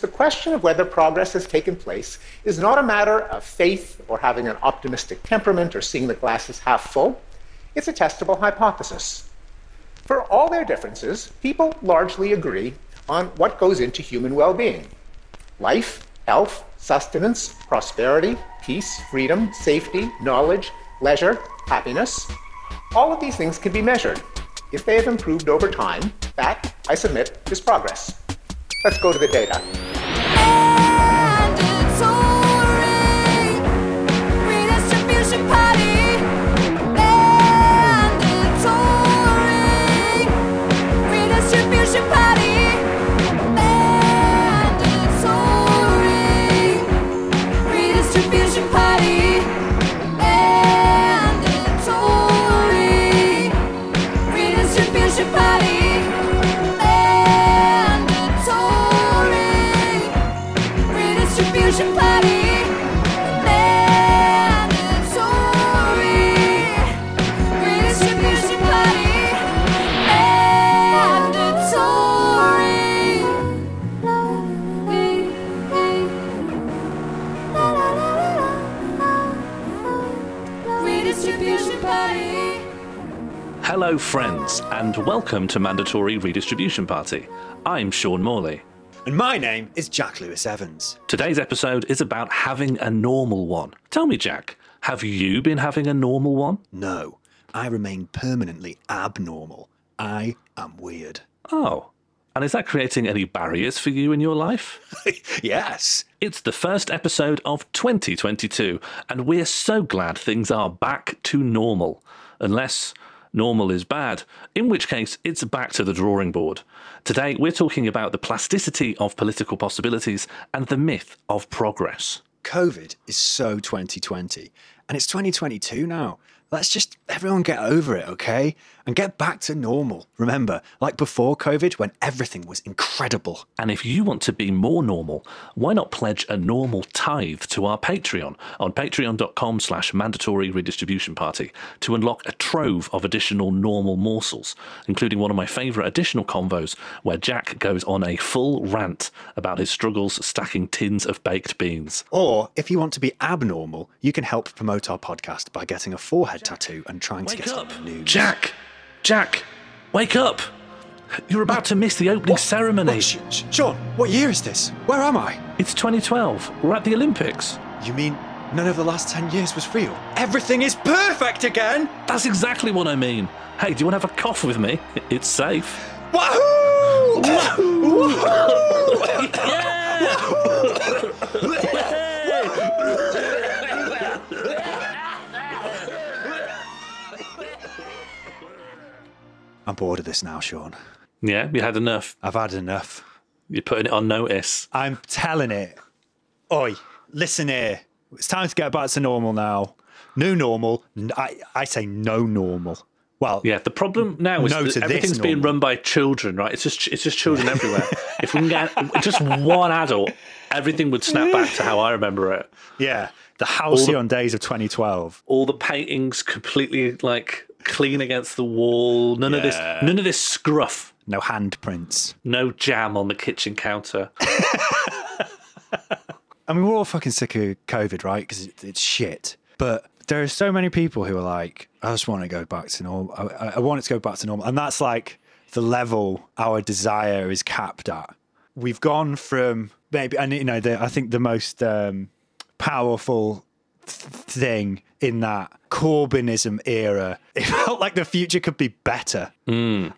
The question of whether progress has taken place is not a matter of faith or having an optimistic temperament or seeing the glass as half full. It's a testable hypothesis. For all their differences, people largely agree on what goes into human well being life, health, sustenance, prosperity, peace, freedom, safety, knowledge, leisure, happiness. All of these things can be measured. If they have improved over time, that, I submit, is progress. Let's go to the data. Hello, friends, and welcome to Mandatory Redistribution Party. I'm Sean Morley. And my name is Jack Lewis Evans. Today's episode is about having a normal one. Tell me, Jack, have you been having a normal one? No, I remain permanently abnormal. I am weird. Oh, and is that creating any barriers for you in your life? yes. It's the first episode of 2022, and we're so glad things are back to normal. Unless normal is bad, in which case it's back to the drawing board. Today we're talking about the plasticity of political possibilities and the myth of progress. COVID is so 2020, and it's 2022 now. Let's just everyone get over it, okay? And get back to normal. Remember, like before COVID, when everything was incredible. And if you want to be more normal, why not pledge a normal tithe to our Patreon on patreon.com slash mandatory redistribution party to unlock a trove of additional normal morsels, including one of my favourite additional convos where Jack goes on a full rant about his struggles stacking tins of baked beans. Or if you want to be abnormal, you can help promote our podcast by getting a forehead tattoo and trying to get up! on the news. Jack! Jack! Wake up! You're about to miss the opening What? ceremony. What? Sh- sh- Sean, what year is this? Where am I? It's 2012. We're at the Olympics. You mean none of the last 10 years was real? Everything is perfect again! That's exactly what I mean. Hey, do you want to have a cough with me? It's safe. Wahoo! Wahoo! I'm bored of this now, Sean. Yeah, you had enough. I've had enough. You're putting it on notice. I'm telling it. Oi, listen here. It's time to get back to normal now. New normal. I, I say no normal. Well, Yeah, the problem now is No that everything's being run by children, right? It's just it's just children everywhere. if we can get just one adult, everything would snap back to how I remember it. yeah. The halcyon days of 2012. All the paintings completely like clean against the wall. None of this none of this scruff. No handprints. No jam on the kitchen counter. I mean, we're all fucking sick of COVID, right? Because it, it's shit. But there are so many people who are like, I just want to go back to normal. I, I- I want it to go back to normal. And that's like the level our desire is capped at. We've gone from maybe, and you know, the, I think the most um, powerful th- thing in that Corbynism era, it felt like the future could be better.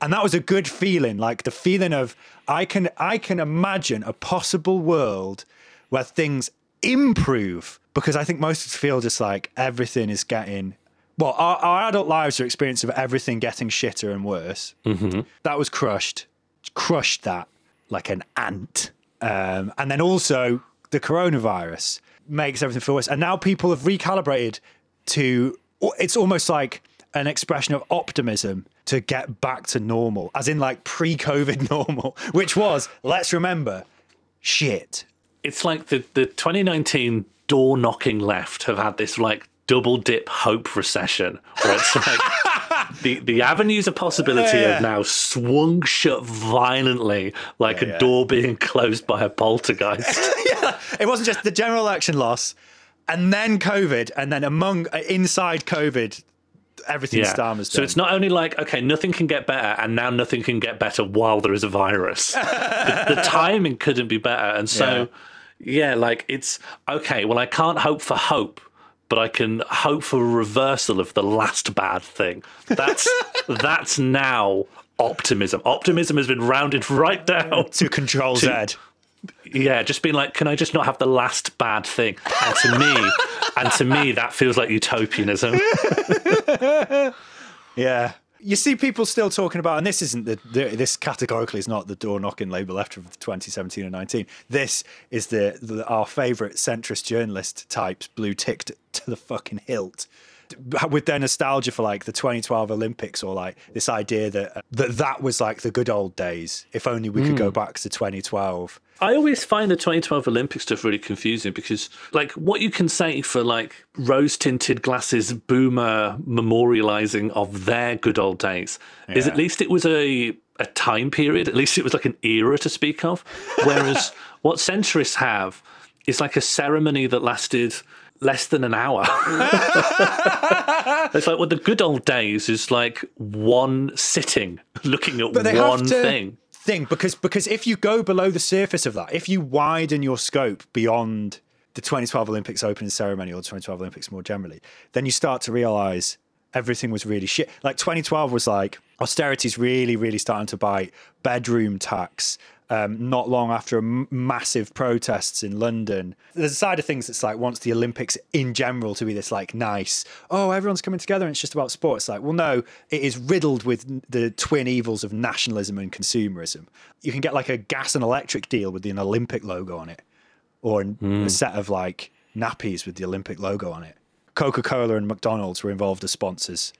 And that was a good feeling, like the feeling of I can I can imagine a possible world where things improve because I think most of us feel just like everything is getting well, our, our adult lives are experience of everything getting shitter and worse. Mm-hmm. That was crushed, crushed that like an ant. Um, and then also the coronavirus makes everything feel worse. And now people have recalibrated to, it's almost like an expression of optimism to get back to normal, as in like pre COVID normal, which was, let's remember, shit. It's like the, the 2019 door knocking left have had this like double dip hope recession where it's like the, the avenues of possibility Yeah. have now swung shut violently like Yeah, a yeah. door being closed by a poltergeist. It wasn't just the general election loss, and then COVID, and then among uh, inside COVID, everything Yeah. Starmer's So it's not only like, okay, nothing can get better, and now nothing can get better while there is a virus. the, the timing couldn't be better. And so, yeah. like it's okay, well, I can't hope for hope, but I can hope for a reversal of the last bad thing. That's that's now optimism. Optimism has been rounded right down. to Control Z. Yeah, just being like, can I just not have the last bad thing? And to me, and to me, that feels like utopianism. Yeah. You see people still talking about, and this isn't the, this categorically is not the door knocking label left of 2017 and 19. This is the, the our favourite centrist journalist types blue ticked to the fucking hilt with their nostalgia for like the 2012 Olympics or like this idea that uh, that that was like the good old days. If only we could go hmm. back to 2012. I always find the 2012 Olympic stuff really confusing because, like, what you can say for like rose tinted glasses boomer memorializing of their good old days is at least it was a a time period. At least it was like an era to speak of. Whereas what centrists have is like a ceremony that lasted less than an hour. it's like well, the good old days is like one sitting looking at one thing. think because because if you go below the surface of that, if you widen your scope beyond the 2012 Olympics opening ceremony or the 2012 Olympics more generally, then you start to realize everything was really shit. Like 2012 was like austerity's really really starting to bite. Bedroom tax. Um, not long after a m- massive protests in London, there's a side of things that's like wants the Olympics in general to be this like nice, oh everyone's coming together and it's just about sports. Like, well no, it is riddled with the twin evils of nationalism and consumerism. You can get like a gas and electric deal with an Olympic logo on it, or a set of like nappies with the Olympic logo on it. Coca Cola and McDonald's were involved as sponsors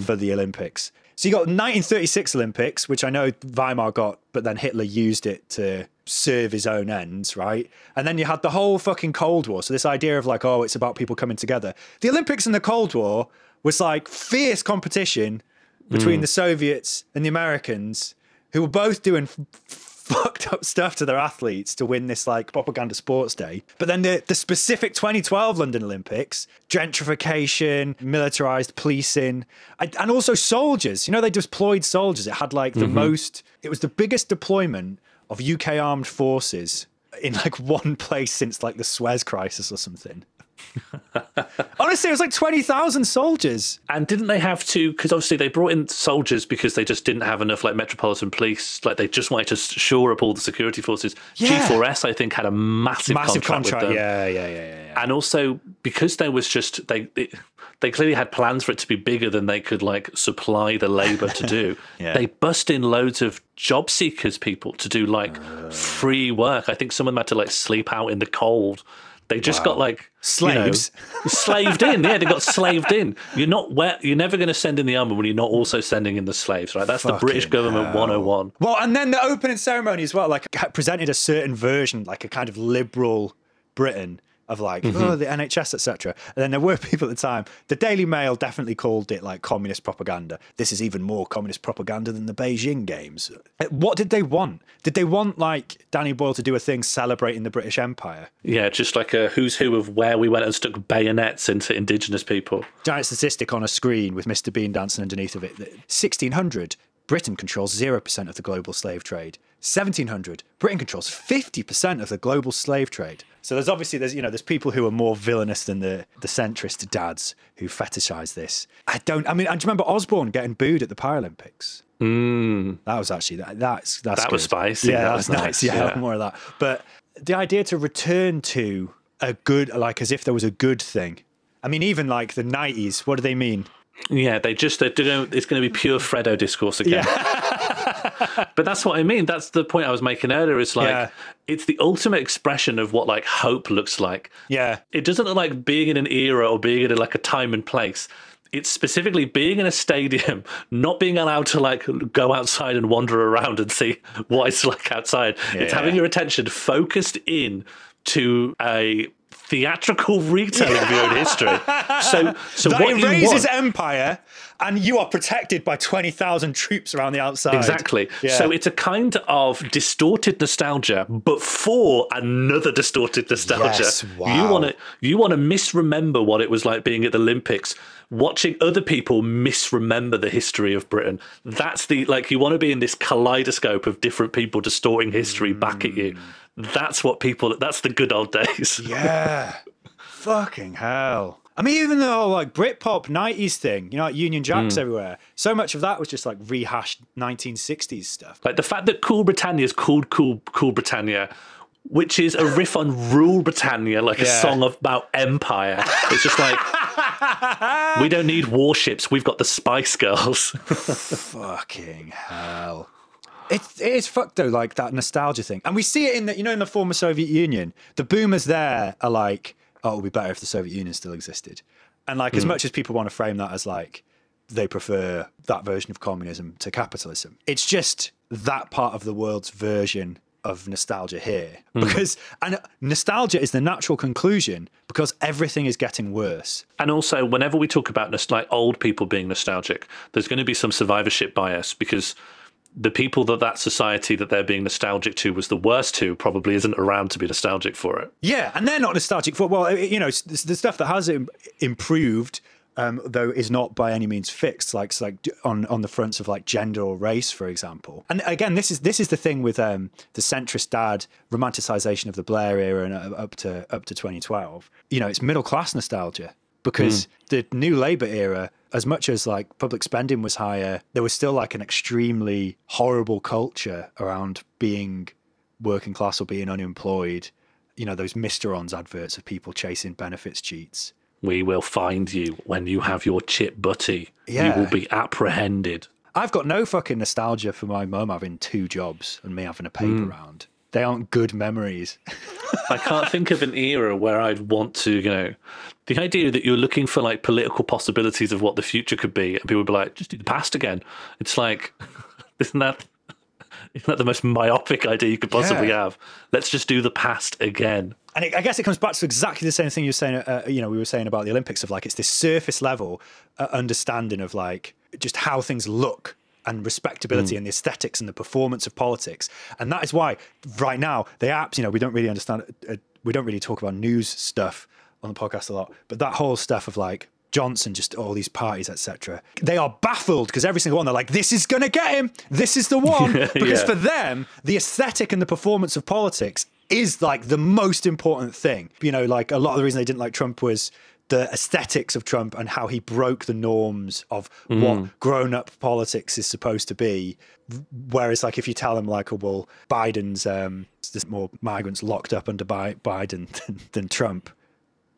for the Olympics. So you got 1936 Olympics, which I know Weimar got, but then Hitler used it to serve his own ends, right? And then you had the whole fucking Cold War. So this idea of like, oh, it's about people coming together. The Olympics and the Cold War was like fierce competition between hmm. the Soviets and the Americans, who were both doing f- fucked up stuff to their athletes to win this like propaganda sports day. But then the, the specific 2012 London Olympics, gentrification, militarized policing, and and also soldiers. You know, they deployed soldiers. It had like the mm-hmm. most, it was the biggest deployment of UK armed forces in like one place since like the Suez crisis or something. Honestly, it was like 20,000 soldiers. And didn't they have to? Because obviously they brought in soldiers because they just didn't have enough like metropolitan police. Like they just wanted to shore up all the security forces. Yeah. G4S, I think, had a massive, Massive contract, contract. with them. Yeah, yeah, yeah, yeah. yeah. And also because there was just they. It, they clearly had plans for it to be bigger than they could like supply the labor to do. Yeah. They bust in loads of job seekers people to do like uh. free work. I think some of them had to like sleep out in the cold. They just got like you know, Slaves. slaved in. Yeah, they got slaved in. You're not where you're never going to send in the army when you're not also sending in the slaves, right? That's the British government hell. 101. Well, and then the opening ceremony as well, like presented a certain version, like a kind of liberal Britain of like oh the NHS etc. And then there were people at the time. The Daily Mail definitely called it like communist propaganda. This is even more communist propaganda than the Beijing Games. Uh, What did they want? Did they want like Danny Boyle to do a thing celebrating the British Empire? Yeah, just like a who's who of where we went and stuck bayonets into indigenous people. giant statistic on a screen with Mr. Bean dancing underneath of it. 1600, Britain controls 0% of the global slave trade. 1700, Britain controls 50% of the global slave trade. So there's obviously there's you know there's people who are more villainous than the the centrist dads who fetishize this. I don't. I mean, I just remember Osborne getting booed at the Paralympics. Mm. That was actually that. That's that's That was good. spicy. Yeah, That that was was nice, nice. Yeah, yeah. more of that. But the idea to return to a good, like as if there was a good thing. I mean, even like the '90s. What do they mean? Yeah, they just they're doing, it's going to be pure Freddo discourse again. but that's what I mean. That's the point I was making earlier. It's like Yeah. it's the ultimate expression of what like hope looks like. Yeah, It doesn't look like being in an era or being in like a time and place. It's specifically being in a stadium, not being allowed to like go outside and wander around and see what it's like outside. it's having your attention focused in to a theatrical retelling of your own history. So, so that what erases want, empire, and you are protected by twenty thousand troops around the outside. Exactly. Yeah. So it's a kind of distorted nostalgia, but for another distorted nostalgia. Yes, You want to you want to misremember what it was like being at the Olympics, watching other people misremember the history of Britain. That's the like you want to be in this kaleidoscope of different people distorting history back at you. Mm. That's what people. That's the good old days. Yeah. Fucking hell. I mean, even the whole like Britpop 90s thing, you know, like Union Jacks Hmm. everywhere, so much of that was just like rehashed 1960s stuff. Like the fact that Cool Britannia is called Cool Cool Britannia, which is a riff on Rule Britannia, like a song about empire. It's just like we don't need warships. We've got the Spice Girls. Fucking hell. It, it is fucked though, like that nostalgia thing. And we see it in the, you know, in the former Soviet Union. The boomers there are like, oh, it would be better if the Soviet Union still existed. And like, as hmm. much as people want to frame that as like, they prefer that version of communism to capitalism, it's just that part of the world's version of nostalgia here. Hmm. Because, and nostalgia is the natural conclusion because everything is getting worse. and also, whenever we talk about like old people being nostalgic, there's going to be some survivorship bias because the people that that society that they're being nostalgic to was the worst to probably isn't around to be nostalgic for it. Yeah, and they're not nostalgic for well, you know, the stuff that has improved, um, though, is not by any means fixed. Like, like on on the fronts of like gender or race, for example. And again, this is this is the thing with um, the centrist dad romanticization of the Blair era and up to up to 2012. You know, it's middle class nostalgia because hmm. the new Labour era, as much as like public spending was higher, there was still like an extremely horrible culture around being working class or being unemployed. You know, those Mr. Ons adverts of people chasing benefits cheats. We will find you when you have your chip butty. Yeah. You will be apprehended. I've got no fucking nostalgia for my mum having two jobs and me having a paper hmm. round. They aren't good memories. I can't think of an era where I'd want to, you know, the idea that you're looking for like political possibilities of what the future could be, and people would be like, just do the past again. It's like, isn't that, isn't that the most myopic idea you could possibly Yeah. have? Let's just do the past again. and it, I guess it comes back to exactly the same thing you were saying. Uh, you know, we were saying about the Olympics of like it's this surface level uh, understanding of like just how things look and respectability and the aesthetics and the performance of politics, and that is why right now the apps. You know, we don't really understand. Uh, we don't really talk about news stuff on the podcast a lot, but that whole stuff of like. Johnson, just all these parties, etc. They are baffled because every single one, they're like, "This is going to get him. This is the one." Because Yeah. for them, the aesthetic and the performance of politics is like the most important thing. You know, like a lot of the reason they didn't like Trump was the aesthetics of Trump and how he broke the norms of what grown up politics is supposed to be. Whereas, like, if you tell them, like, oh, well, Biden's, um, there's more migrants locked up under Bi- Biden than, than Trump,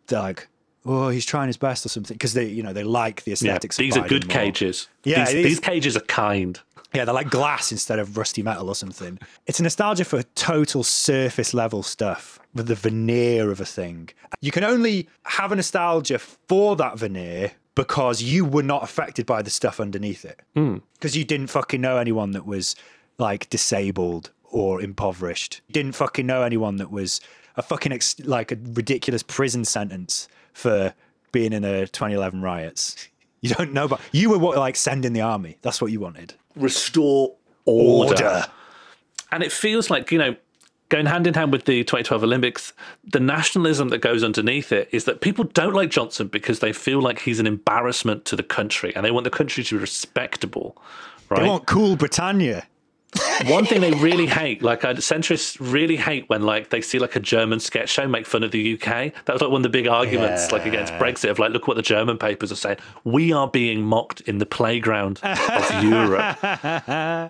they're like, oh, he's trying his best or something. Because they, you know, they like the Yeah, aesthetics of these are good more. cages. Yeah, these, these- cages are kind. Yeah, they're like glass instead of rusty metal or something. It's a nostalgia for total surface level stuff the veneer of a thing. You can only have a nostalgia for that veneer because you were not affected by the stuff underneath it. Hmm. Because you didn't fucking know anyone that was like disabled or impoverished. You didn't fucking know anyone that was a fucking ex- like a ridiculous prison sentence for being in a 2011 riots. You don't know, but you were what like send in the army. That's what you wanted. Restore order. And it feels like, you know, going hand in hand with the 2012 Olympics, the nationalism that goes underneath it is that people don't like Johnson because they feel like he's an embarrassment to the country and they want the country to be respectable. Right. They want cool Britannia. One thing they really hate, like uh, centrists really hate when like they see like a German sketch show make fun of the UK. That was like one of the big arguments, like against Brexit, of like, look what the German papers are saying. We are being mocked in the playground of Europe.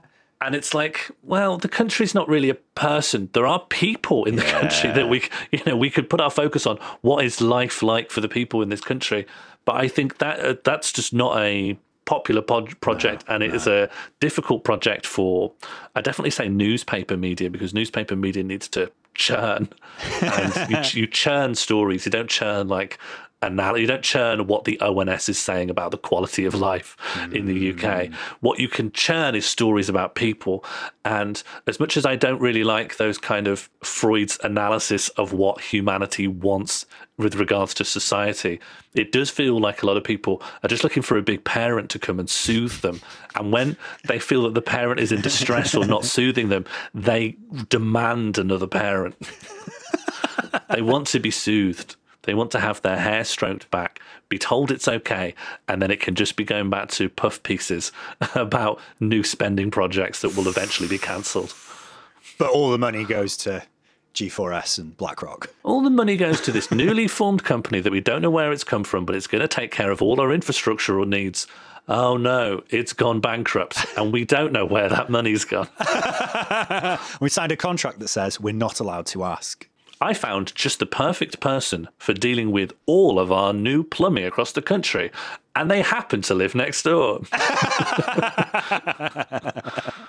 And it's like, well, the country's not really a person. There are people in the country that we, you know, we could put our focus on. What is life like for the people in this country? But I think that uh, that's just not a popular pod- project, and it is a difficult project for. I definitely say newspaper media because newspaper media needs to churn, and you, you churn stories. You don't churn like anal- you don't churn what the ONS is saying about the quality of life in the UK. Mm. What you can churn is stories about people. And as much as I don't really like those kind of Freud's analysis of what humanity wants with regards to society, it does feel like a lot of people are just looking for a big parent to come and soothe them. And when they feel that the parent is in distress or not soothing them, they demand another parent. they want to be soothed. They want to have their hair stroked back, be told it's okay, and then it can just be going back to puff pieces about new spending projects that will eventually be cancelled. But all the money goes to G4S and BlackRock. All the money goes to this newly formed company that we don't know where it's come from, but it's going to take care of all our infrastructural needs. Oh no, it's gone bankrupt, and we don't know where that money's gone. We signed a contract that says we're not allowed to ask. I found just the perfect person for dealing with all of our new plumbing across the country, and they happen to live next door.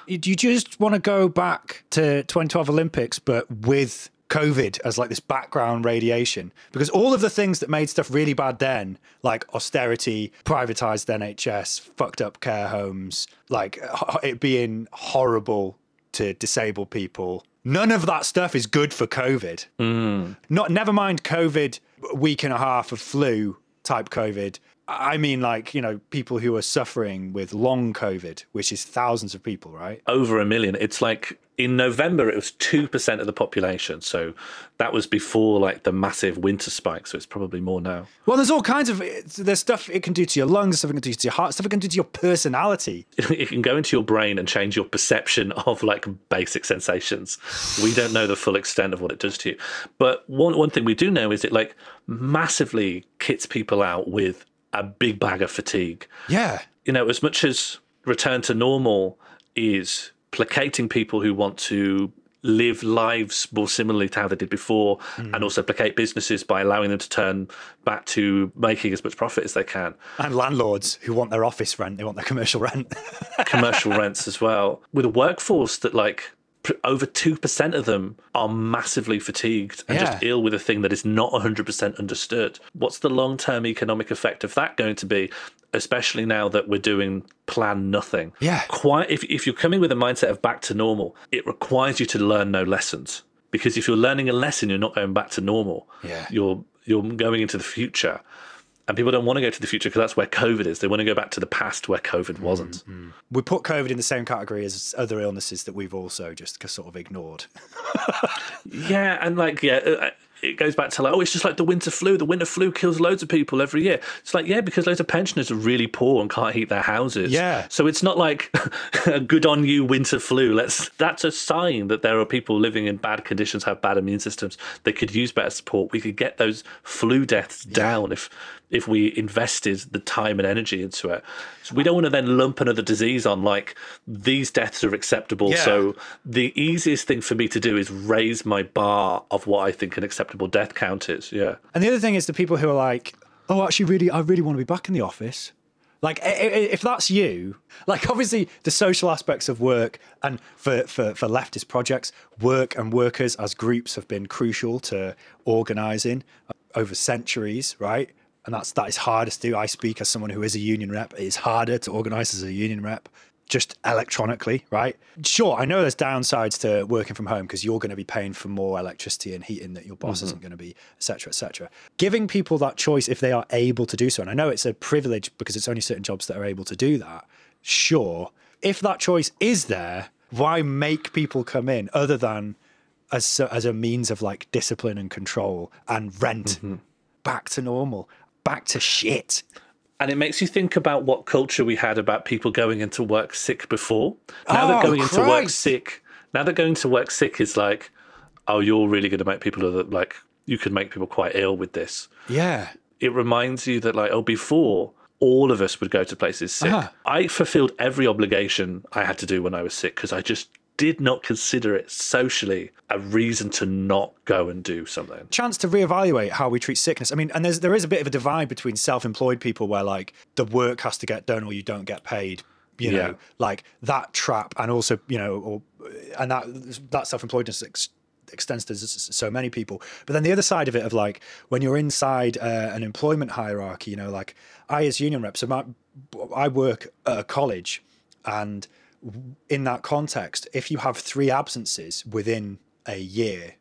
Do you just want to go back to 2012 Olympics, but with COVID as like this background radiation? Because all of the things that made stuff really bad then, like austerity, privatized NHS, fucked up care homes, like it being horrible to disabled people. None of that stuff is good for COVID. Hmm. Not never mind COVID week and a half of flu type COVID. I mean, like you know, people who are suffering with long COVID, which is thousands of people, right? Over a million. It's like in November, it was 2% of the population. So that was before like the massive winter spike. So it's probably more now. Well, there's all kinds of there's stuff it can do to your lungs, stuff it can do to your heart, stuff it can do to your personality. it can go into your brain and change your perception of like basic sensations. We don't know the full extent of what it does to you. But one one thing we do know is it like massively kits people out with a big bag of fatigue. Yeah, You know, as much as return to normal is placating people who want to live lives more similarly to how they did before hmm. and also placate businesses by allowing them to turn back to making as much profit as they can. And landlords who want their office rent, they want their commercial rent. commercial rents as well. With a workforce that like over 2% of them are massively fatigued and just ill with a thing that is not 100% understood. What's the long-term economic effect of that going to be especially now that we're doing plan nothing? Yeah. quite if, if you're coming with a mindset of back to normal it requires you to learn no lessons. Because if you're learning a lesson you're not going back to normal. Yeah. you're you're going into the future and people don't want to go to the future because that's where covid is they want to go back to the past where covid wasn't we put COVID in the same category as other illnesses that we've also just sort of ignored. Yeah, and like yeah, uh, it goes back to like oh, it's just like the winter flu. The winter flu kills loads of people every year. It's like yeah, because loads of pensioners are really poor and can't heat their houses. Yeah. so it's not like a good on you winter flu. Let's that's a sign that there are people living in bad conditions, have bad immune systems. They could use better support. We could get those flu deaths down if if we invested the time and energy into it. So we don't want to then lump another disease on like these deaths are acceptable. Yeah. So the easiest thing for me to do is raise my bar of what I think an acceptable death count is. Yeah. And the other thing is the people who are like, oh, actually, really, I really want to be back in the office. Like, if that's you, like, obviously, the social aspects of work and for, for, for leftist projects, work and workers as groups have been crucial to organising over centuries, right? And that's that is harder to do. I speak as someone who is a union rep. It is harder to organise as a union rep just electronically, right? Sure, I know there's downsides to working from home because you're going to be paying for more electricity and heating that your boss mm-hmm. isn't going to be, etc., cetera, et cetera. Giving people that choice if they are able to do so, and I know it's a privilege because it's only certain jobs that are able to do that. Sure, if that choice is there, why make people come in other than as as a means of like discipline and control and rent mm-hmm. back to normal, back to shit? And it makes you think about what culture we had about people going into work sick before. Now Oh, that going into work sick, now that going to work sick is like, oh, you're really going to make people that like you could make people quite ill with this. Yeah. It reminds you that like, oh, before all of us would go to places sick. Uh-huh. I fulfilled every obligation I had to do when I was sick because I just did not consider it socially a reason to not go and do something. chance to reevaluate how we treat sickness. I mean, and there's there is a bit of a divide between self-employed people where like the work has to get done or you don't get paid. You know, Yeah. like that trap, and also you know, or and that that self-employedness ex- extends to so many people. But then the other side of it, of like when you're inside uh, an employment hierarchy, you know, like I as union rep, so my, I work at a college, and in that context, if you have three absences within a year,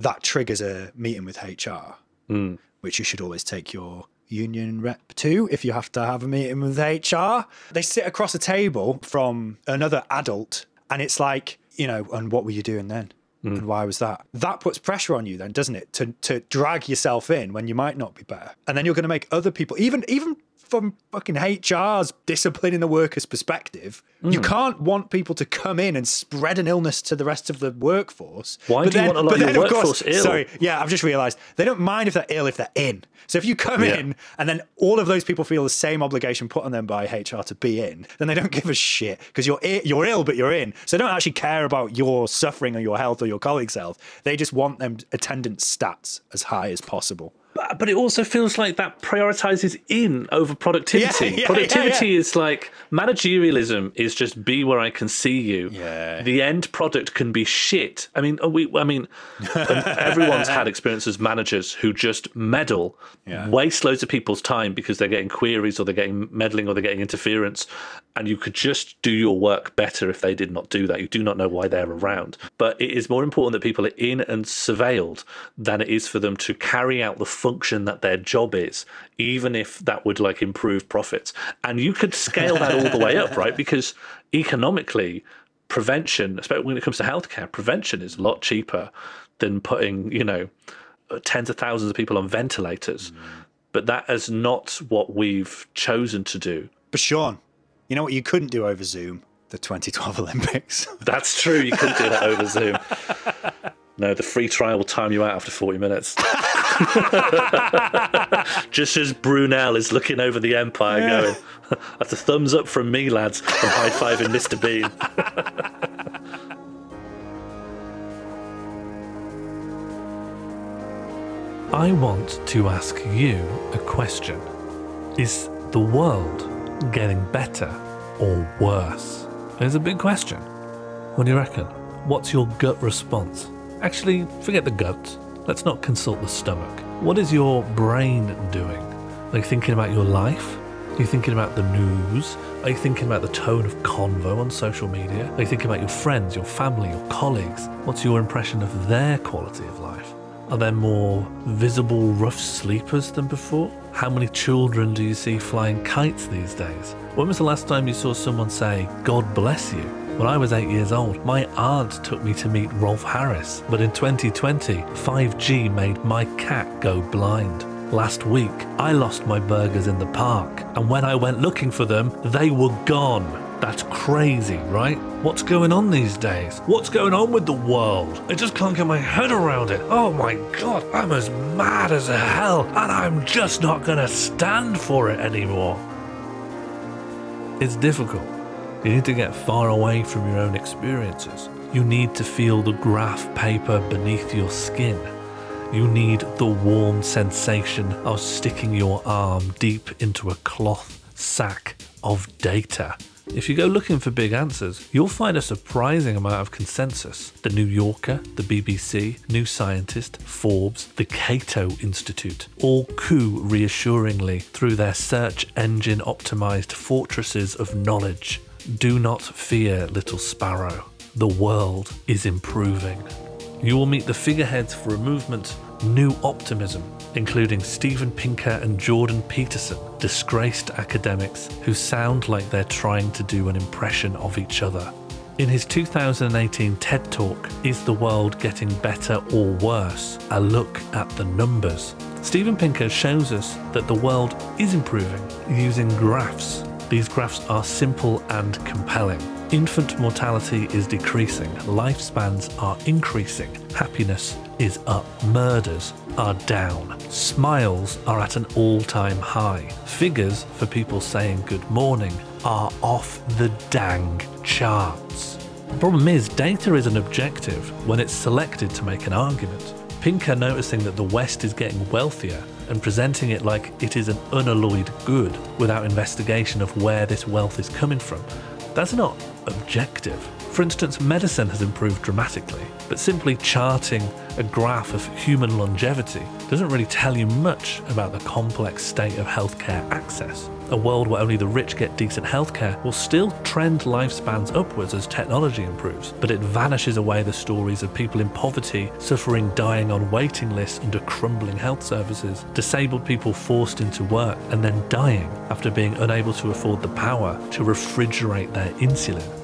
that triggers a meeting with HR, mm. which you should always take your union rep to if you have to have a meeting with HR. They sit across a table from another adult, and it's like, you know, and what were you doing then? Mm. And why was that? That puts pressure on you then, doesn't it? To to drag yourself in when you might not be better. And then you're going to make other people even even from fucking HR's disciplining the workers perspective, you hmm. can't want people to come in and spread an illness to the rest of the workforce. Why But do you then- want a lot of your then, course- workforce ill? Sorry, yeah, I've just realised they don't mind if they're ill if they're in. So if you come Yeah. in and then all of those people feel the same obligation put on them by HR to be in, then they don't give a shit because you're i- you're ill but you're in. So they don't actually care about your suffering or your health or your colleagues' health. They just want them attendance stats as high as possible. But, but it also feels like that prioritizes in over productivity. Yeah, yeah, productivity yeah, is like managerialism is just be where I can see you. Yeah. The end product can be shit. I mean, we. I mean, everyone's had experience as managers who just meddle, waste loads of people's time because they're getting queries or they're getting meddling or they're getting interference, and you could just do your work better if they did not do that. You do not know why they're around. But it is more important that people are in and surveilled than it is for them to carry out the function that their job is, even if that would like improve profits. And you could scale that all the way up, right? Because economically, prevention, especially when it comes to healthcare, prevention is a lot cheaper than putting, you know, tens of thousands of people on ventilators. Mm. But that is not what we've chosen to do. But Sean, you know what you couldn't do over Zoom? The 2012 Olympics. That's true. You couldn't do that over Zoom. No, the free trial will time you out after 40 minutes. Just as Brunel is looking over the empire going, that's a thumbs up from me, lads. I'm high fiving Mr. Bean. I want to ask you a question. Is the world getting better or worse? It's a big question. What do you reckon? What's your gut response? Actually, forget the gut. Let's not consult the stomach. What is your brain doing? Are you thinking about your life? Are you thinking about the news? Are you thinking about the tone of convo on social media? Are you thinking about your friends, your family, your colleagues? What's your impression of their quality of life? Are there more visible rough sleepers than before? How many children do you see flying kites these days? When was the last time you saw someone say, God bless you? When I was eight years old, my aunt took me to meet Rolf Harris, but in 2020, 5G made my cat go blind. Last week, I lost my burgers in the park, and when I went looking for them, they were gone. That's crazy, right? What's going on these days? What's going on with the world? I just can't get my head around it. Oh my god, I'm as mad as hell, and I'm just not gonna stand for it anymore. It's difficult. You need to get far away from your own experiences. You need to feel the graph paper beneath your skin. You need the warm sensation of sticking your arm deep into a cloth sack of data. If you go looking for big answers, you'll find a surprising amount of consensus. The New Yorker, the BBC, New Scientist, Forbes, the Cato Institute all coo reassuringly through their search engine optimized fortresses of knowledge. Do not fear, little sparrow. The world is improving. You will meet the figureheads for a movement, New Optimism, including Steven Pinker and Jordan Peterson, disgraced academics who sound like they're trying to do an impression of each other. In his 2018 TED Talk, Is the World Getting Better or Worse? A look at the numbers. Steven Pinker shows us that the world is improving using graphs. These graphs are simple and compelling. Infant mortality is decreasing, lifespans are increasing, happiness is up, murders are down, smiles are at an all time high, figures for people saying good morning are off the dang charts. The problem is, data is an objective when it's selected to make an argument. Pinker noticing that the West is getting wealthier and presenting it like it is an unalloyed good without investigation of where this wealth is coming from. That's not objective. For instance, medicine has improved dramatically, but simply charting a graph of human longevity doesn't really tell you much about the complex state of healthcare access. A world where only the rich get decent healthcare will still trend lifespans upwards as technology improves, but it vanishes away the stories of people in poverty suffering, dying on waiting lists under crumbling health services, disabled people forced into work and then dying after being unable to afford the power to refrigerate their insulin.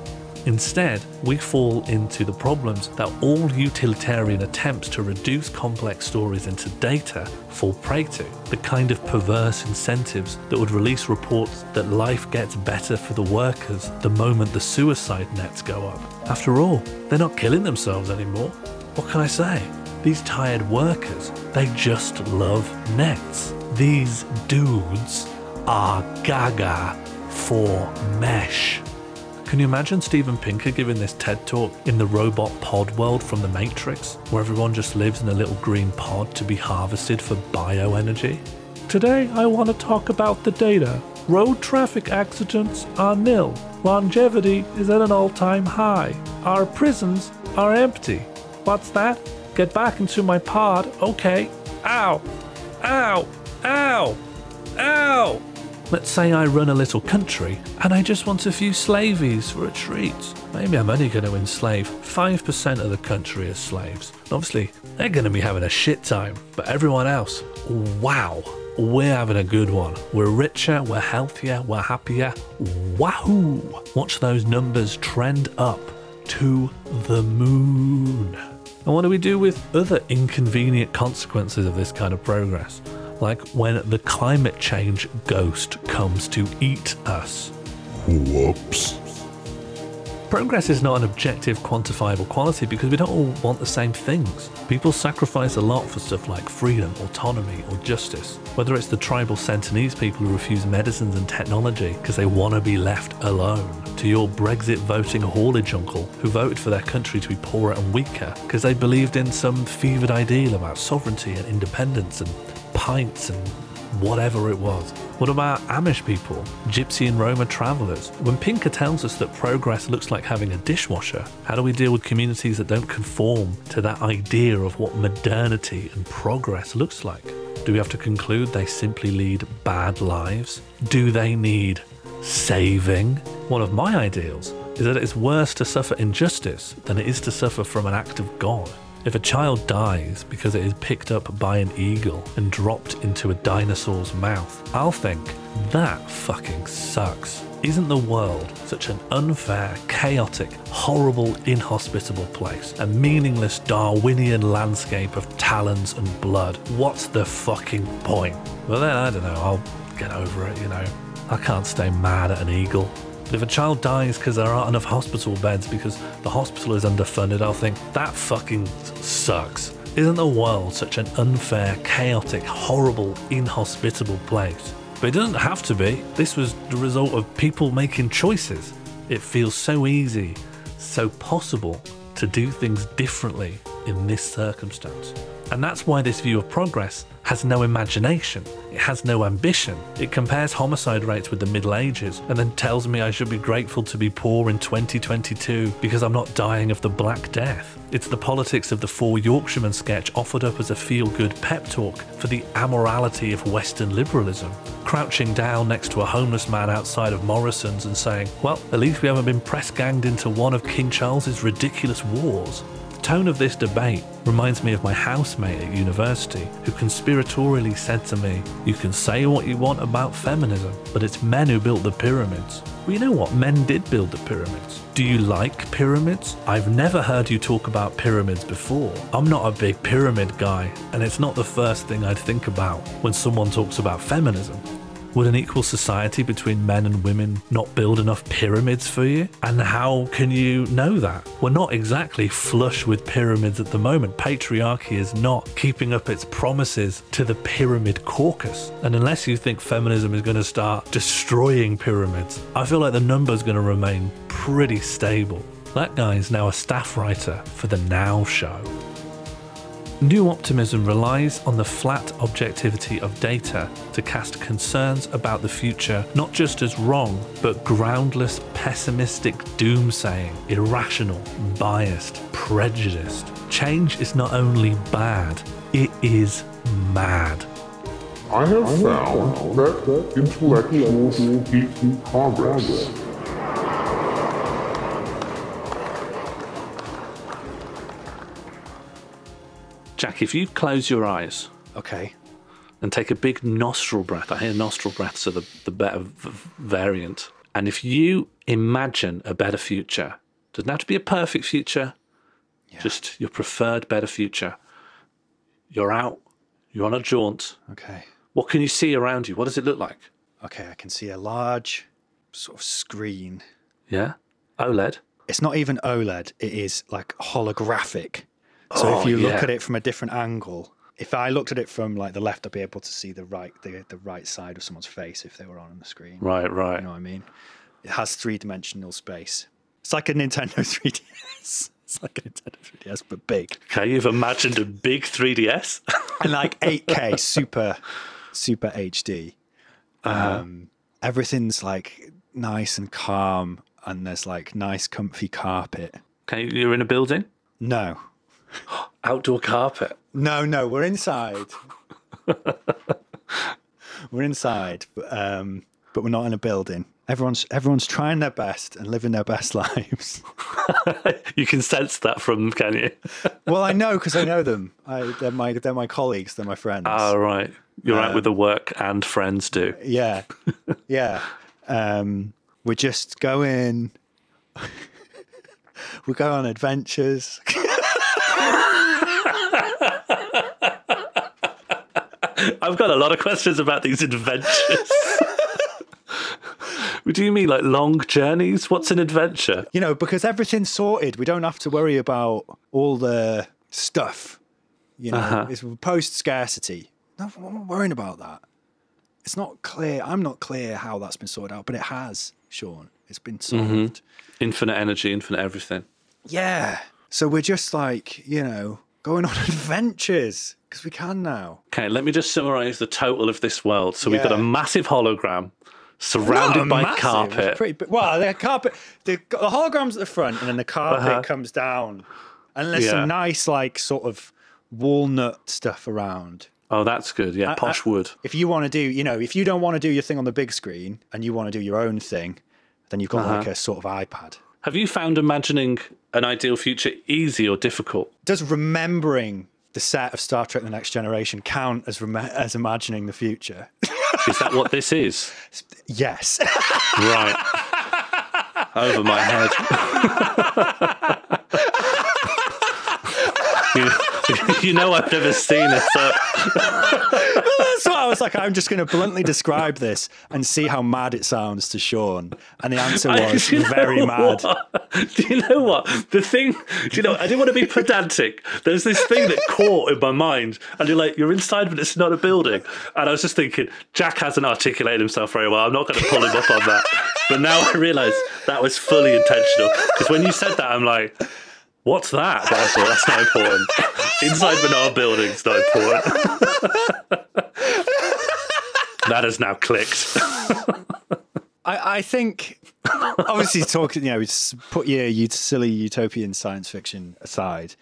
Instead, we fall into the problems that all utilitarian attempts to reduce complex stories into data fall prey to. The kind of perverse incentives that would release reports that life gets better for the workers the moment the suicide nets go up. After all, they're not killing themselves anymore. What can I say? These tired workers, they just love nets. These dudes are gaga for mesh. Can you imagine Steven Pinker giving this TED talk in the robot pod world from The Matrix, where everyone just lives in a little green pod to be harvested for bioenergy? Today, I want to talk about the data. Road traffic accidents are nil. Longevity is at an all time high. Our prisons are empty. What's that? Get back into my pod. Okay. Ow. Ow. Ow. Ow. Let's say I run a little country and I just want a few slavies for a treat. Maybe I'm only going to enslave 5% of the country as slaves. Obviously, they're going to be having a shit time, but everyone else, wow, we're having a good one. We're richer, we're healthier, we're happier. Wahoo! Watch those numbers trend up to the moon. And what do we do with other inconvenient consequences of this kind of progress? Like when the climate change ghost comes to eat us. Whoops. Progress is not an objective, quantifiable quality because we don't all want the same things. People sacrifice a lot for stuff like freedom, autonomy, or justice. Whether it's the tribal Sentinelese people who refuse medicines and technology because they want to be left alone, to your Brexit voting haulage uncle who voted for their country to be poorer and weaker because they believed in some fevered ideal about sovereignty and independence and pints and whatever it was. What about Amish people, Gypsy and Roma travelers? When Pinker tells us that progress looks like having a dishwasher, how do we deal with communities that don't conform to that idea of what modernity and progress looks like? Do we have to conclude they simply lead bad lives? Do they need saving? One of my ideals is that it's worse to suffer injustice than it is to suffer from an act of God. If a child dies because it is picked up by an eagle and dropped into a dinosaur's mouth, I'll think, that fucking sucks. Isn't the world such an unfair, chaotic, horrible, inhospitable place? A meaningless Darwinian landscape of talons and blood? What's the fucking point? Well, then, I don't know, I'll get over it, you know. I can't stay mad at an eagle. If a child dies because there aren't enough hospital beds because the hospital is underfunded, I'll think that fucking sucks. Isn't the world such an unfair, chaotic, horrible, inhospitable place? But it doesn't have to be. This was the result of people making choices. It feels so easy, so possible to do things differently in this circumstance. And that's why this view of progress has no imagination, it has no ambition. It compares homicide rates with the Middle Ages and then tells me I should be grateful to be poor in 2022 because I'm not dying of the Black Death. It's the politics of the Four Yorkshiremen sketch offered up as a feel good pep talk for the amorality of Western liberalism. Crouching down next to a homeless man outside of Morrison's and saying, Well, at least we haven't been press ganged into one of King Charles's ridiculous wars. The tone of this debate reminds me of my housemate at university who conspiratorially said to me, You can say what you want about feminism, but it's men who built the pyramids. Well, you know what? Men did build the pyramids. Do you like pyramids? I've never heard you talk about pyramids before. I'm not a big pyramid guy, and it's not the first thing I'd think about when someone talks about feminism. Would an equal society between men and women not build enough pyramids for you? And how can you know that? We're not exactly flush with pyramids at the moment. Patriarchy is not keeping up its promises to the pyramid caucus. And unless you think feminism is going to start destroying pyramids, I feel like the number's going to remain pretty stable. That guy is now a staff writer for the Now Show. New optimism relies on the flat objectivity of data to cast concerns about the future not just as wrong, but groundless, pessimistic doomsaying, irrational, biased, prejudiced. Change is not only bad, it is mad. I have found that intellectuals seek progress. Jack, if you close your eyes Okay. and take a big nostril breath, I hear nostril breaths are the, the better v- variant. And if you imagine a better future, doesn't have to be a perfect future, just your preferred better future. You're out, you're on a jaunt. Okay. What can you see around you? What does it look like? Okay. I can see a large sort of screen. Yeah? OLED? It's not even OLED. It is like holographic. So Oh, if you look yeah. at it from a different angle, if I looked at it from like the left, I'd be able to see the right the, the right side of someone's face if they were on the screen. Right, right. You know what I mean? It has three dimensional space. It's like a Nintendo 3DS. It's like a Nintendo 3DS, but big. Okay, you've imagined a big 3DS. And like 8K super, super HD. Um, everything's like nice and calm, and there's like nice, comfy carpet. okay, you're in a building, No, outdoor carpet. no, no, we're inside. we're inside, but, um, but we're not in a building. Everyone's everyone's trying their best and living their best lives. You can sense that from them, can you? Well, I know because I know them. I, they're my they're my colleagues. They're my friends. Oh, right. You're out with the work and friends do. yeah, yeah. Um, we're just going. we go on adventures. I've got a lot of questions about these adventures. We do you mean like long journeys? What's an adventure? You know, because everything's sorted. We don't have to worry about all the stuff. You know, Uh-huh. it's post scarcity. No, I'm not worrying about that. It's not clear. I'm not clear how that's been sorted out, but it has, Sean. It's been solved. Infinite energy, infinite everything. Yeah. So we're just like, you know, going on adventures because we can now. Okay, let me just summarize the total of this world. So we've got a massive hologram surrounded by massive, it's carpet. Pretty, big. well, the carpet, the, the hologram's at the front, and then the carpet Uh-huh. comes down, and there's Yeah. some nice, like, sort of walnut stuff around. Oh, that's good. Yeah, posh wood. If you want to do, you know, if you don't want to do your thing on the big screen and you want to do your own thing, then you've got like Uh-huh. a sort of iPad. Have you found imagining an ideal future easy or difficult? Does remembering the set of Star Trek: The Next Generation count as rem- as imagining the future? Is that what this is? yes. Right. Over my head. you, you know I've never seen it, so so I was like, I'm just going to bluntly describe this and see how mad it sounds to Sean. And the answer was you know very mad. Do you know what? The thing, do you know, I didn't want to be pedantic. There's this thing that caught in my mind, and you're like, you're inside, but it's not a building. And I was just thinking, Jack hasn't articulated himself very well. I'm not going to pull him up on that. But now I realise that was fully intentional. Because when you said that, I'm like, what's that? But I thought, that's not important. Inside but building's not important. that has now clicked. I, I think, obviously, talking, you know, s- put your ut- silly utopian science fiction aside.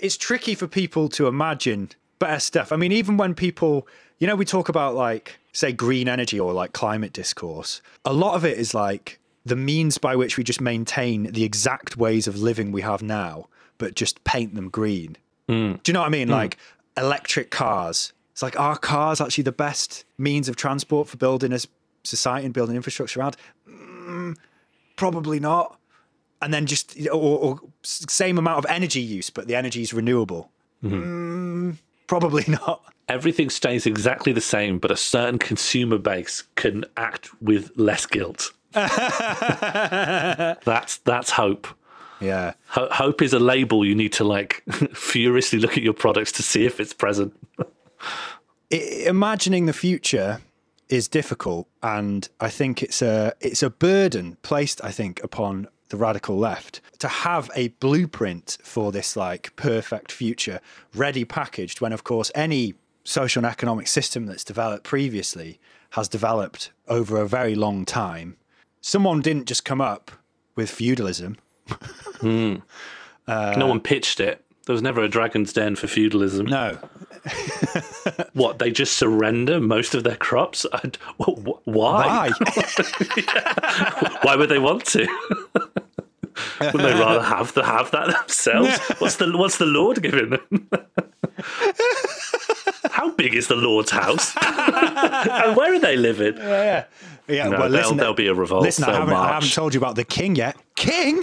It's tricky for people to imagine better stuff. I mean, even when people, you know, we talk about like, say, green energy or like climate discourse, a lot of it is like the means by which we just maintain the exact ways of living we have now, but just paint them green. Do you know what I mean? Like electric cars. It's like, are cars actually the best means of transport for building a society and building infrastructure around? Mm, probably not. And then just, or, or same amount of energy use, but the energy is renewable. Mm, probably not. everything stays exactly the same, but a certain consumer base can act with less guilt. that's that's hope. Yeah. Ho- hope is a label you need to like furiously look at your products to see if it's present. I- imagining the future is difficult and i think it's a it's a burden placed i think upon the radical left, to have a blueprint for this like perfect future ready packaged when, of course, any social and economic system that's developed previously has developed over a very long time. Someone didn't just come up with feudalism. Hmm. no one pitched it. There was never a dragon's den for feudalism. No, What? They just surrender most of their crops? I d- wh- wh- Why? why? Why would they want to? Wouldn't they rather have the have that themselves? What's the what's the Lord giving them? How big is the Lord's house? and where are they living? yeah, yeah. No, well, listen, there'll be a revolt. Listen, I haven't, I haven't told you about the king yet. King?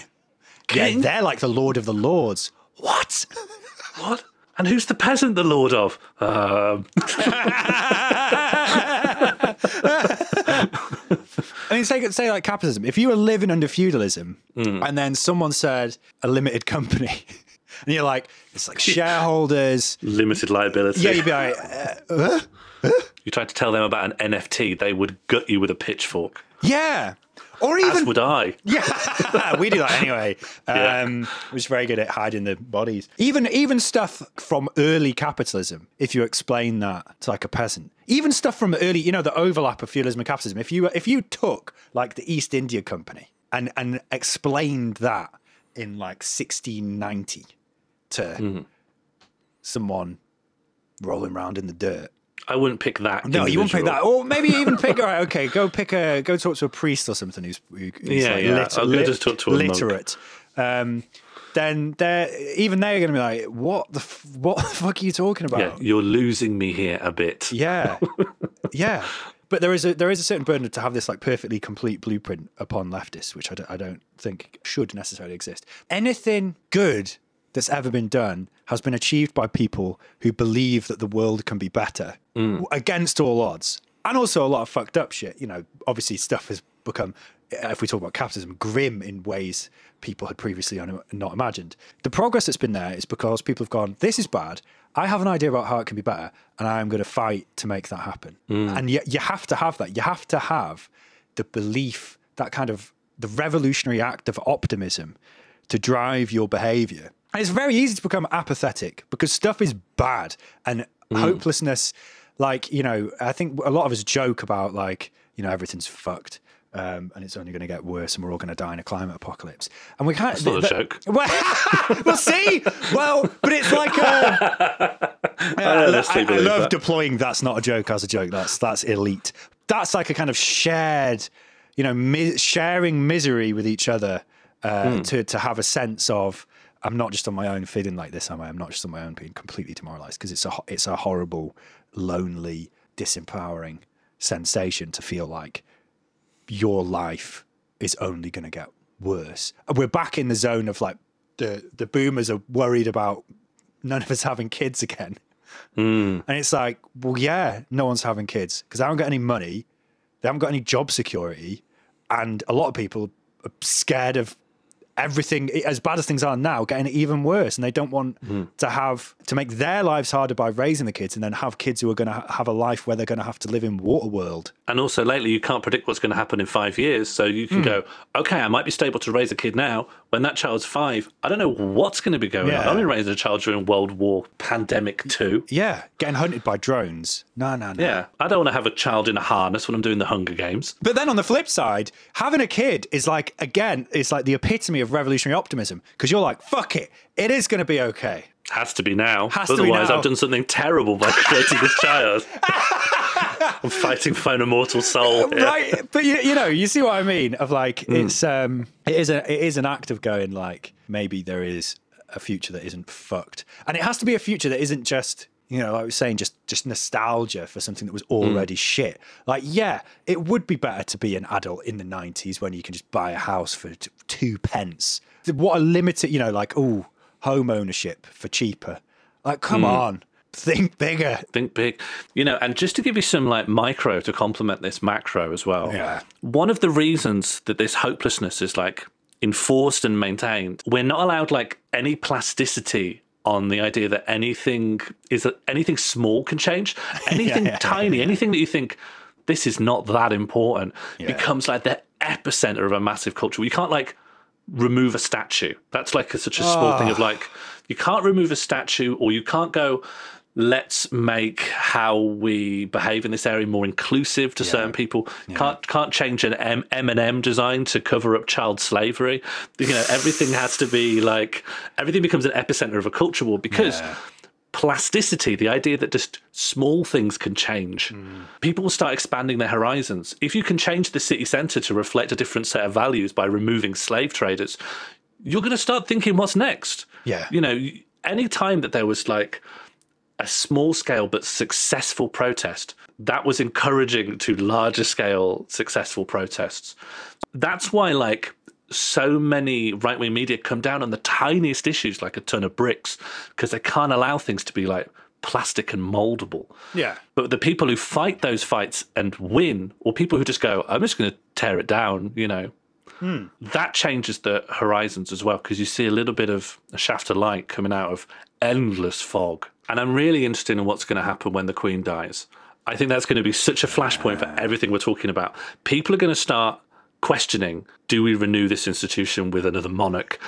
King? Yeah, they're like the Lord of the Lords. What? What? And who's the peasant the Lord of? Um, I mean, say, say like capitalism. If you were living under feudalism Hmm. and then someone said a limited company, and you're like, it's like shareholders. limited liability. yeah, you'd be like, uh, you tried to tell them about an NFT, they would gut you with a pitchfork. yeah. Or As even would I. Yeah, we do that anyway. Yeah. Um, We're just very good at hiding the bodies. Even even stuff from early capitalism. If you explain that to like a peasant, even stuff from early, you know, the overlap of feudalism and capitalism. If you if you took like the East India Company and and explained that in like 1690 to Mm-hmm. someone rolling around in the dirt. I wouldn't pick that. No, you wouldn't pick that. Or maybe even pick. All right, okay, go pick a go talk to a priest or something who's, who- who's Yeah, like yeah, lit- I'll just talk to a literate. Um, then they're even they're going to be like, what the f- what the fuck are you talking about? Yeah, you're losing me here a bit. Yeah, yeah. But there is a there is a certain burden to have this like perfectly complete blueprint upon leftists, which I don't, I don't think should necessarily exist. Anything good that's ever been done has been achieved by people who believe that the world can be better mm. against all odds, and also a lot of fucked up shit. You know, obviously stuff has become, if we talk about capitalism, grim in ways people had previously not imagined. The progress that's been there is because people have gone, this is bad. I have an idea about how it can be better, and I am going to fight to make that happen. Mm. And you, you have to have that. You have to have the belief, that kind of the revolutionary act of optimism to drive your behavior. And it's very easy to become apathetic because stuff is bad and hopelessness. Like, you know, I think a lot of us joke about, like, you know, everything's fucked. Um, and it's only going to get worse, and we're all going to die in a climate apocalypse. And we can't. It's not a joke. Well, well, see, well, but it's like a, I honestly I, I love that. deploying that's not a joke as a joke. That's that's elite. That's like a kind of shared, you know, mi- sharing misery with each other uh, Hmm. to to have a sense of I'm not just on my own feeling like this. Am I? I'm not just on my own being completely demoralized because it's a it's a horrible, lonely, disempowering sensation to feel like your life is only going to get worse. And We're back in the zone of like the the boomers are worried about none of us having kids again. Hmm. And it's like, well, yeah, no one's having kids because they haven't got any money, they haven't got any job security, and a lot of people are scared of everything as bad as things are now getting even worse and they don't want hmm. to have to make their lives harder by raising the kids and then have kids who are going to ha- have a life where they're going to have to live in water world And also, lately, you can't predict what's going to happen in five years. So you can hmm. go, okay, I might be stable to raise a kid now. When that child's five, I don't know what's going to be going on. Yeah. I've been raising a child during World War Pandemic 2. yeah getting hunted by drones no no no Yeah. I don't want to have a child in a harness when I'm doing the Hunger Games. But then on the flip side, having a kid is like, again, it's like the epitome of revolutionary optimism because you're like, fuck it, it is going to be okay. Has to be now. Has Otherwise, now. I've done something terrible by creating this child. I'm fighting for an immortal soul. here. Right. But you, you know, you see what I mean? Of like, it's, um, it is a, it is an act of going like, maybe there is a future that isn't fucked. And it has to be a future that isn't just, you know, like I was saying, just, just nostalgia for something that was already shit. Like, yeah, it would be better to be an adult in the 90s when you can just buy a house for two pence. What a limited, you know, like, oh, home ownership for cheaper. Like, come hmm. on, think bigger. think big you know and just to give you some like micro to complement this macro as well Yeah. one of the reasons that this hopelessness is like enforced and maintained we're not allowed like any plasticity on the idea that anything is that anything small can change anything yeah, tiny anything that you think this is not that important becomes like the epicenter of a massive culture you can't like remove a statue. That's like a, such a small thing of ah. like you can't remove a statue, or you can't go. Let's make how we behave in this area more inclusive to certain people. Can't can't change an M and M design to cover up child slavery. You know, everything has to be like everything becomes an epicenter of a culture war because Yeah. Plasticity, the idea that just small things can change. Hmm. People will start expanding their horizons. If you can change the city centre to reflect a different set of values by removing slave traders, you're going to start thinking what's next. Yeah. You know, any time that there was like a small scale but successful protest, that was encouraging to larger scale successful protests. That's why, like, so many right wing media come down on the tiniest issues, like a ton of bricks, because they can't allow things to be like plastic and moldable. Yeah. But the people who fight those fights and win, or people who just go, I'm just going to tear it down, you know, hmm. that changes the horizons as well because you see a little bit of a shaft of light coming out of endless fog. And I'm really interested in what's going to happen when the Queen dies. I think that's going to be such a flashpoint for everything we're talking about. People are going to start questioning do we renew this institution with another monarch?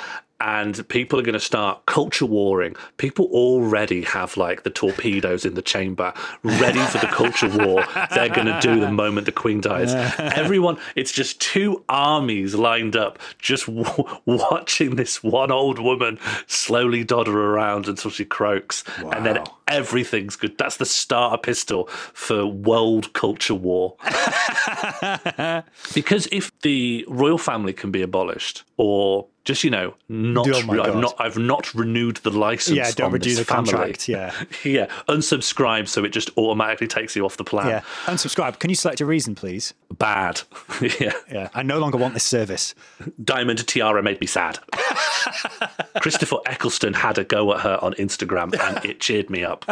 And people are going to start culture warring. People already have like the torpedoes in the chamber ready for the culture war they're going to do the moment the Queen dies. Everyone, it's just two armies lined up, just w- watching this one old woman slowly dodder around until she croaks. And then everything's good. That's the starter pistol for world culture war. because if the royal family can be abolished, or just you know, mm. not, Oh my I've not, I've not renewed the license. Yeah, don't on renew the family. contract. Yeah. yeah, unsubscribe so it just automatically takes you off the plan. Yeah. Unsubscribe. Can you select a reason, please? Bad. yeah, Yeah. I no longer want this service. Diamond Tiara made me sad. Christopher Eccleston had a go at her on Instagram and it cheered me up.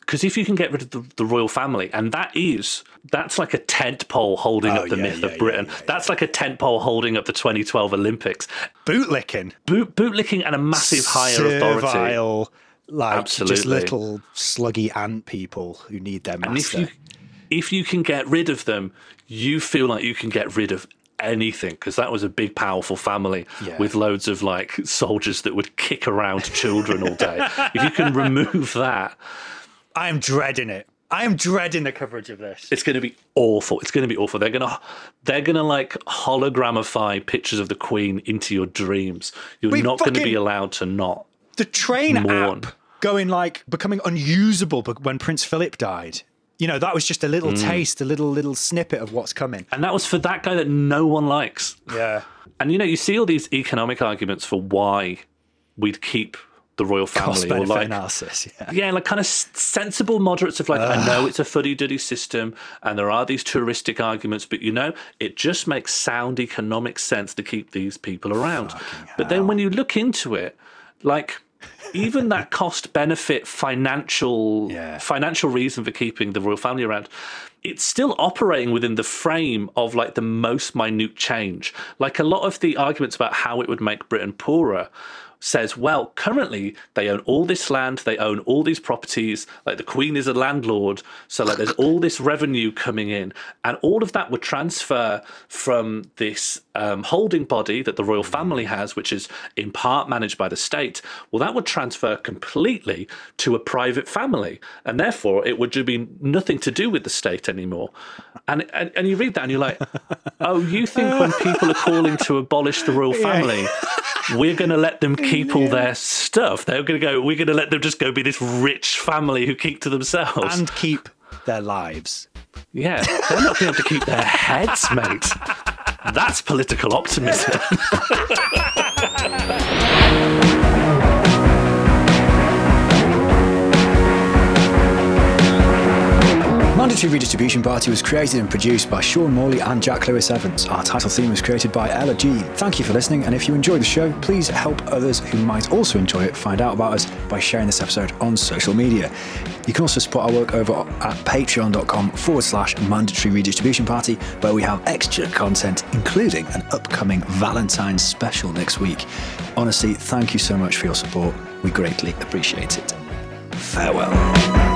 Because if you can get rid of the, the royal family, and that is, that's like a tent pole holding Oh, up the yeah, myth yeah, of Britain. yeah, That's like a tent pole holding up the 2012 Olympics. Bootlicking. Boot, bootlicking and a massive higher authority. Servile, like just little sluggy ant people who need their And if you if you can get rid of them, you feel like you can get rid of anything because that was a big powerful family Yeah. with loads of like soldiers that would kick around children all day. if you can remove that, I am dreading it. I am dreading the coverage of this. it's going to be awful. It's going to be awful. They're going to they're going to like hologramify pictures of the queen into your dreams. You're We not going to be allowed to not. The train Mourn. app going like becoming unusable when Prince Philip died. You know, that was just a little Mm. taste, a little little snippet of what's coming. And that was for that guy that no one likes. Yeah. And you know, you see all these economic arguments for why we'd keep the royal family, or like analysis. Yeah. yeah, like kind of sensible moderates of like, I know it's a fuddy duddy system and there are these touristic arguments, but you know, it just makes sound economic sense to keep these people around. But then when you look into it, like even that cost benefit financial Yeah. financial reason for keeping the royal family around it's still operating within the frame of like the most minute change like a lot of the arguments about how it would make britain poorer says well currently they own all this land they own all these properties like the queen is a landlord so like there's all this revenue coming in. And all of that would transfer from this um, holding body that the royal family has which is in part managed by the state. Well that would transfer completely to a private family and therefore it would be nothing to do with the state anymore. And and, and you read that and you're like oh you think when people are calling to abolish the royal family we're going to let them oh, keep all their stuff. They're going to go we're going to let them just go be this rich family who keep to themselves. And keep their lives. yeah they're not going to keep their heads mate. That's political optimism Mandatory Redistribution Party was created and produced by Sean Morley and Jack Lewis Evans. Our title theme was created by Ella G. Thank you for listening, and if you enjoy the show, please help others who might also enjoy it find out about us by sharing this episode on social media. You can also support our work over at patreon.com forward slash mandatory redistribution party, where we have extra content, including an upcoming Valentine's special next week. Honestly, thank you so much for your support. We greatly appreciate it. Farewell.